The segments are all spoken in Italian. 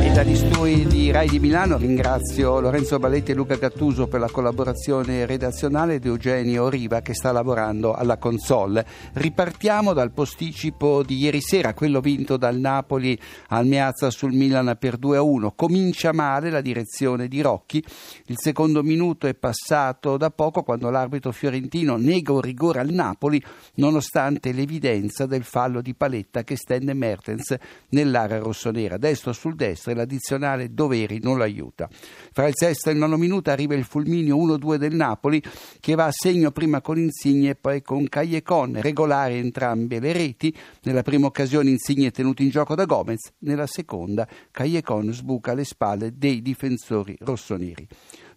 E dagli studi di Rai di Milano ringrazio Lorenzo Baletti e Luca Gattuso per la collaborazione redazionale ed Eugenio Riva che sta lavorando alla console. Ripartiamo dal posticipo di ieri sera, quello vinto dal Napoli al Meazza sul Milan per 2-1. Comincia male la direzione di Rocchi. Il secondo minuto è passato da poco quando l'arbitro fiorentino nega un rigore al Napoli nonostante l'evidenza del fallo di Paletta che stende Mertens nel nell'area rossonera, destro sul destro e l'addizionale Doveri non l'aiuta. Fra il sesto e il nono minuto arriva il fulmineo 1-2 del Napoli che va a segno prima con Insigne e poi con Cagliecon, regolare entrambe le reti. Nella prima occasione Insigne è tenuto in gioco da Gomez, nella seconda Cagliecon sbuca alle spalle dei difensori rossoneri.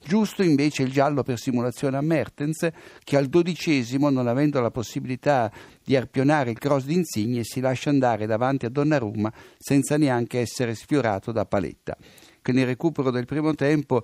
Giusto invece il giallo per simulazione a Mertens, che al dodicesimo, non avendo la possibilità di arpionare il cross di Insigne, si lascia andare davanti a Donnarumma senza neanche essere sfiorato da Paletta. Che nel recupero del primo tempo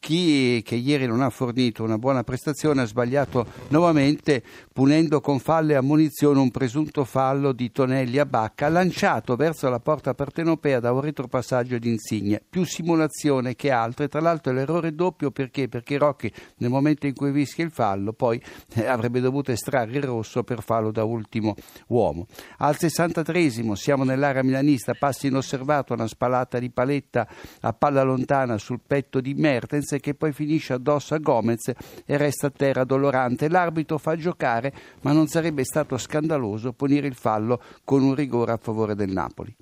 Rocchi, che ieri non ha fornito una buona prestazione, ha sbagliato nuovamente punendo con falle e ammonizione un presunto fallo di Tonelli a Bacca lanciato verso la porta partenopea da un retropassaggio di Insigne. Più simulazione che altro e tra l'altro l'errore doppio perché? Perché Rocchi nel momento in cui rischia il fallo poi eh, avrebbe dovuto estrarre il rosso per fallo da ultimo uomo. Al 63 siamo nell'area milanista, passa inosservato una spalata di paletta a palla lontana sul petto di Mertens che poi finisce addosso a Gomez e resta a terra dolorante. L'arbitro fa giocare, ma non sarebbe stato scandaloso punire il fallo con un rigore a favore del Napoli.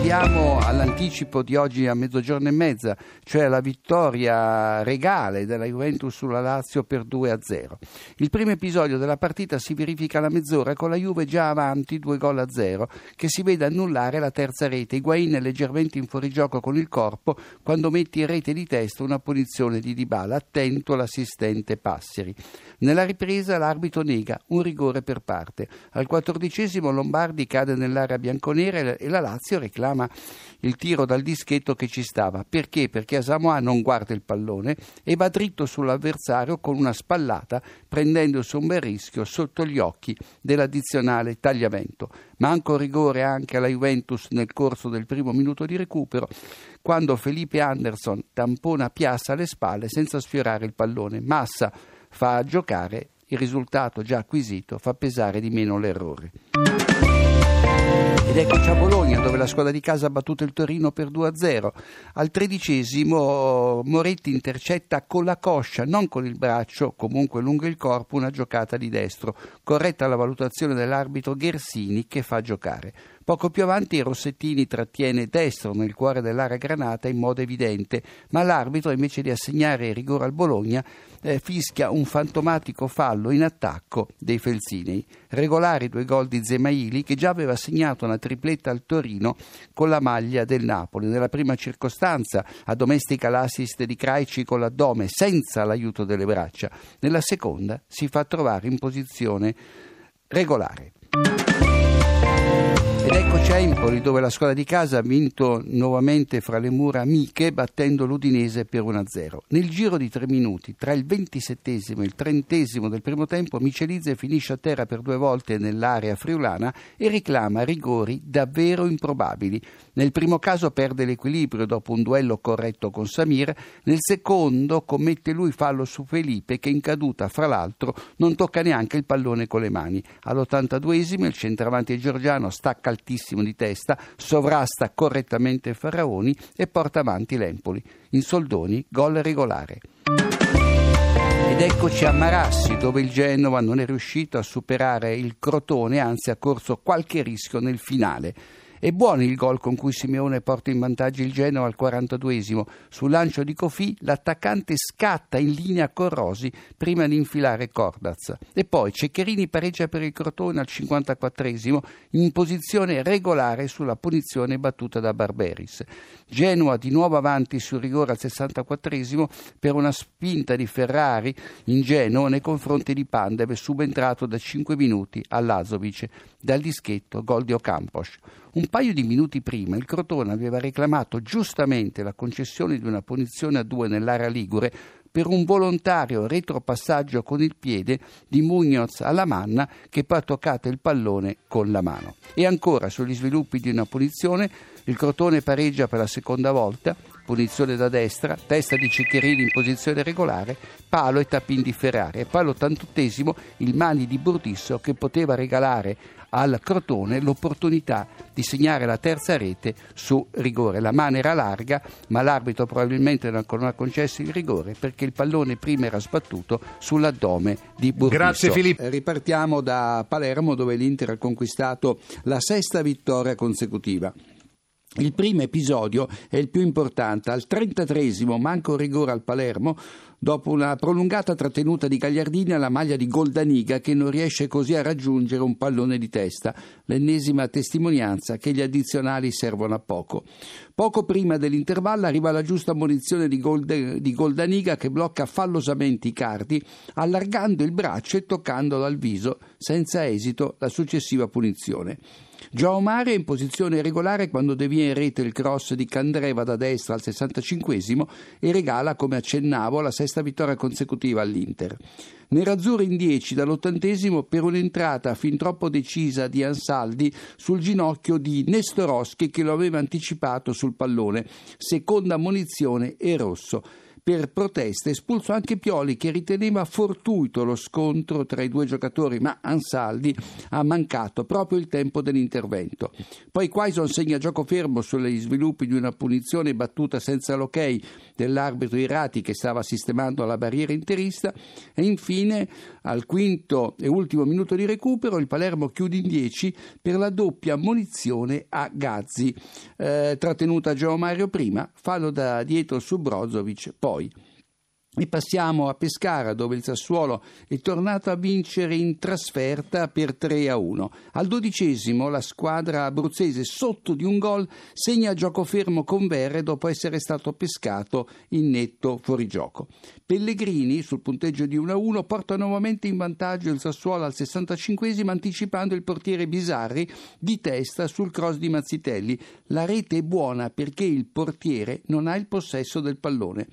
Andiamo all'anticipo di oggi a mezzogiorno e mezza, cioè la vittoria regale della Juventus sulla Lazio per 2-0. Il primo episodio della partita si verifica alla mezz'ora con la Juve già avanti 2 gol a 0, che si vede annullare la terza rete. Higuain è leggermente in fuorigioco con il corpo quando mette in rete di testa una punizione di Dybala, attento l'assistente Passeri. Nella ripresa l'arbitro nega un rigore per parte. Al quattordicesimo Lombardi cade nell'area bianconera e la Lazio reclama il tiro dal dischetto che ci stava. Perché? Perché Asamoah non guarda il pallone e va dritto sull'avversario con una spallata, prendendosi un bel rischio sotto gli occhi dell'addizionale tagliamento. Manco rigore anche alla Juventus nel corso del primo minuto di recupero, quando Felipe Anderson tampona Piazza alle spalle senza sfiorare il pallone. Massa fa giocare, il risultato già acquisito fa pesare di meno l'errore. Ed eccoci a Bologna dove la squadra di casa ha battuto il Torino per 2-0. Al tredicesimo Moretti intercetta con la coscia, non con il braccio, comunque lungo il corpo, una giocata di destro. Corretta la valutazione dell'arbitro Ghersini che fa giocare. Poco più avanti Rossettini trattiene destro nel cuore dell'area granata in modo evidente, ma l'arbitro invece di assegnare rigore al Bologna eh, fischia un fantomatico fallo in attacco dei Felsinei. Regolari due gol di Zemaili che già aveva segnato una tripletta al Torino con la maglia del Napoli. Nella prima circostanza addomestica l'assist di Craici con l'addome senza l'aiuto delle braccia. Nella seconda si fa trovare in posizione regolare. Empoli dove la squadra di casa ha vinto nuovamente fra le mura amiche battendo l'Udinese per 1-0. Nel giro di tre minuti, tra il 27 e il 30 del primo tempo, Michelizze finisce a terra per due volte nell'area friulana e reclama rigori davvero improbabili. Nel primo caso perde l'equilibrio dopo un duello corretto con Samir, nel secondo commette lui fallo su Felipe che in caduta, fra l'altro, non tocca neanche il pallone con le mani. All'82 il centravanti georgiano stacca altissimo di testa, sovrasta correttamente Faraoni e porta avanti l'Empoli. In soldoni, gol regolare. Ed eccoci a Marassi, dove il Genova non è riuscito a superare il Crotone, anzi ha corso qualche rischio nel finale. È buono il gol con cui Simeone porta in vantaggio il Genoa al 42esimo. Sul lancio di Cofì l'attaccante scatta in linea con Rosi prima di infilare Cordaz. E poi Ceccherini pareggia per il Crotone al 54esimo in posizione regolare sulla punizione battuta da Barberis. Genoa di nuovo avanti sul rigore al 64esimo per una spinta di Ferrari in Genoa nei confronti di Pandev subentrato da 5 minuti all'Azovic. Dal dischetto gol di Ocampos. Un paio di minuti prima il Crotone aveva reclamato giustamente la concessione di una punizione a due nell'area Ligure per un volontario retropassaggio con il piede di Munoz alla manna che poi ha toccato il pallone con la mano. E ancora sugli sviluppi di una punizione, il Crotone pareggia per la seconda volta, punizione da destra, testa di Ceccherini in posizione regolare, palo e tappin di Ferrari. E poi all'ottantottesimo il Mani di Burdisso che poteva regalare al Crotone l'opportunità di segnare la terza rete su rigore. La mano era larga, ma l'arbitro probabilmente non ha concesso il rigore perché il pallone prima era sbattuto sull'addome di Burdisso. Grazie Filippo. Ripartiamo da Palermo dove l'Inter ha conquistato la sesta vittoria consecutiva. Il primo episodio è il più importante. Al 33 manca un rigore al Palermo dopo una prolungata trattenuta di Gagliardini alla maglia di Goldaniga che non riesce così a raggiungere un pallone di testa, l'ennesima testimonianza che gli addizionali servono a poco. Poco prima dell'intervallo arriva la giusta munizione di, Gold, di Goldaniga che blocca fallosamente i cardi, allargando il braccio e toccandolo al viso, senza esito la successiva punizione. Joao Mare è in posizione regolare quando devia in rete il cross di Candreva da destra al 65 e regala, come accennavo, la sesta vittoria consecutiva all'Inter. Nerazzurro in 10 dall'ottantesimo per un'entrata fin troppo decisa di Ansaldi sul ginocchio di Nestoroschi che lo aveva anticipato sul pallone. Seconda munizione e rosso per proteste espulso anche Pioli che riteneva fortuito lo scontro tra i due giocatori, ma Ansaldi ha mancato proprio il tempo dell'intervento. Poi Quaison segna gioco fermo sugli sviluppi di una punizione battuta senza l'ok dell'arbitro Irati che stava sistemando la barriera interista e infine al quinto e ultimo minuto di recupero il Palermo chiude in 10 per la doppia munizione a Gazzi, eh, trattenuta Gio Mario prima, fallo da dietro su Brozovic, poi e passiamo a Pescara dove il Sassuolo è tornato a vincere in trasferta per 3 a 1. Al dodicesimo la squadra abruzzese sotto di un gol segna gioco fermo con Verre dopo essere stato pescato in netto fuorigioco. Pellegrini sul punteggio di 1 a 1 porta nuovamente in vantaggio il Sassuolo al 65 anticipando il portiere Bisarri di testa sul cross di Mazzitelli. La rete è buona perché il portiere non ha il possesso del pallone.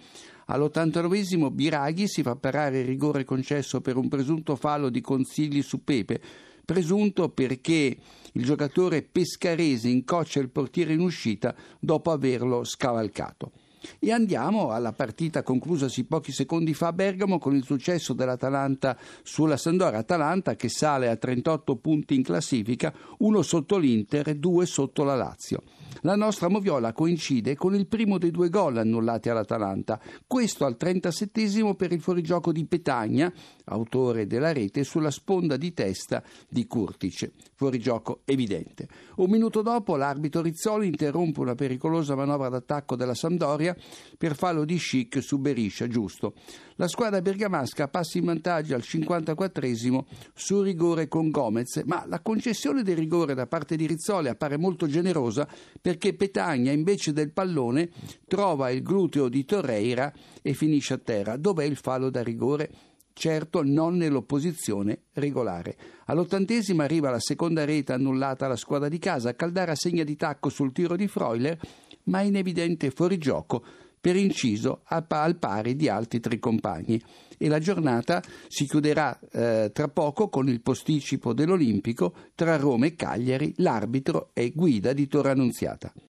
All'89 Biraghi si fa parare il rigore concesso per un presunto fallo di consigli su Pepe, presunto perché il giocatore pescarese incoccia il portiere in uscita dopo averlo scavalcato. E andiamo alla partita conclusasi pochi secondi fa a Bergamo con il successo dell'Atalanta sulla Sandora. Atalanta che sale a 38 punti in classifica, uno sotto l'Inter e due sotto la Lazio. La nostra moviola coincide con il primo dei due gol annullati all'Atalanta, questo al 37 per il fuorigioco di Petagna, autore della rete, sulla sponda di testa di Curtic. Fuorigioco evidente. Un minuto dopo l'arbitro Rizzoli interrompe una pericolosa manovra d'attacco della Sampdoria per fallo di Schick su Beriscia, giusto. La squadra bergamasca passa in vantaggio al 54 su rigore con Gomez, ma la concessione del rigore da parte di Rizzoli appare molto generosa perché Petagna invece del pallone trova il gluteo di Torreira e finisce a terra. Dov'è il fallo da rigore? Certo non nell'opposizione regolare. All'ottantesima arriva la seconda rete annullata alla squadra di casa, Caldara segna di tacco sul tiro di Freuler, ma in evidente fuorigioco per inciso al pari di altri tre compagni. E la giornata si chiuderà eh, tra poco con il posticipo dell'Olimpico tra Roma e Cagliari, l'arbitro è guida di Torre Annunziata.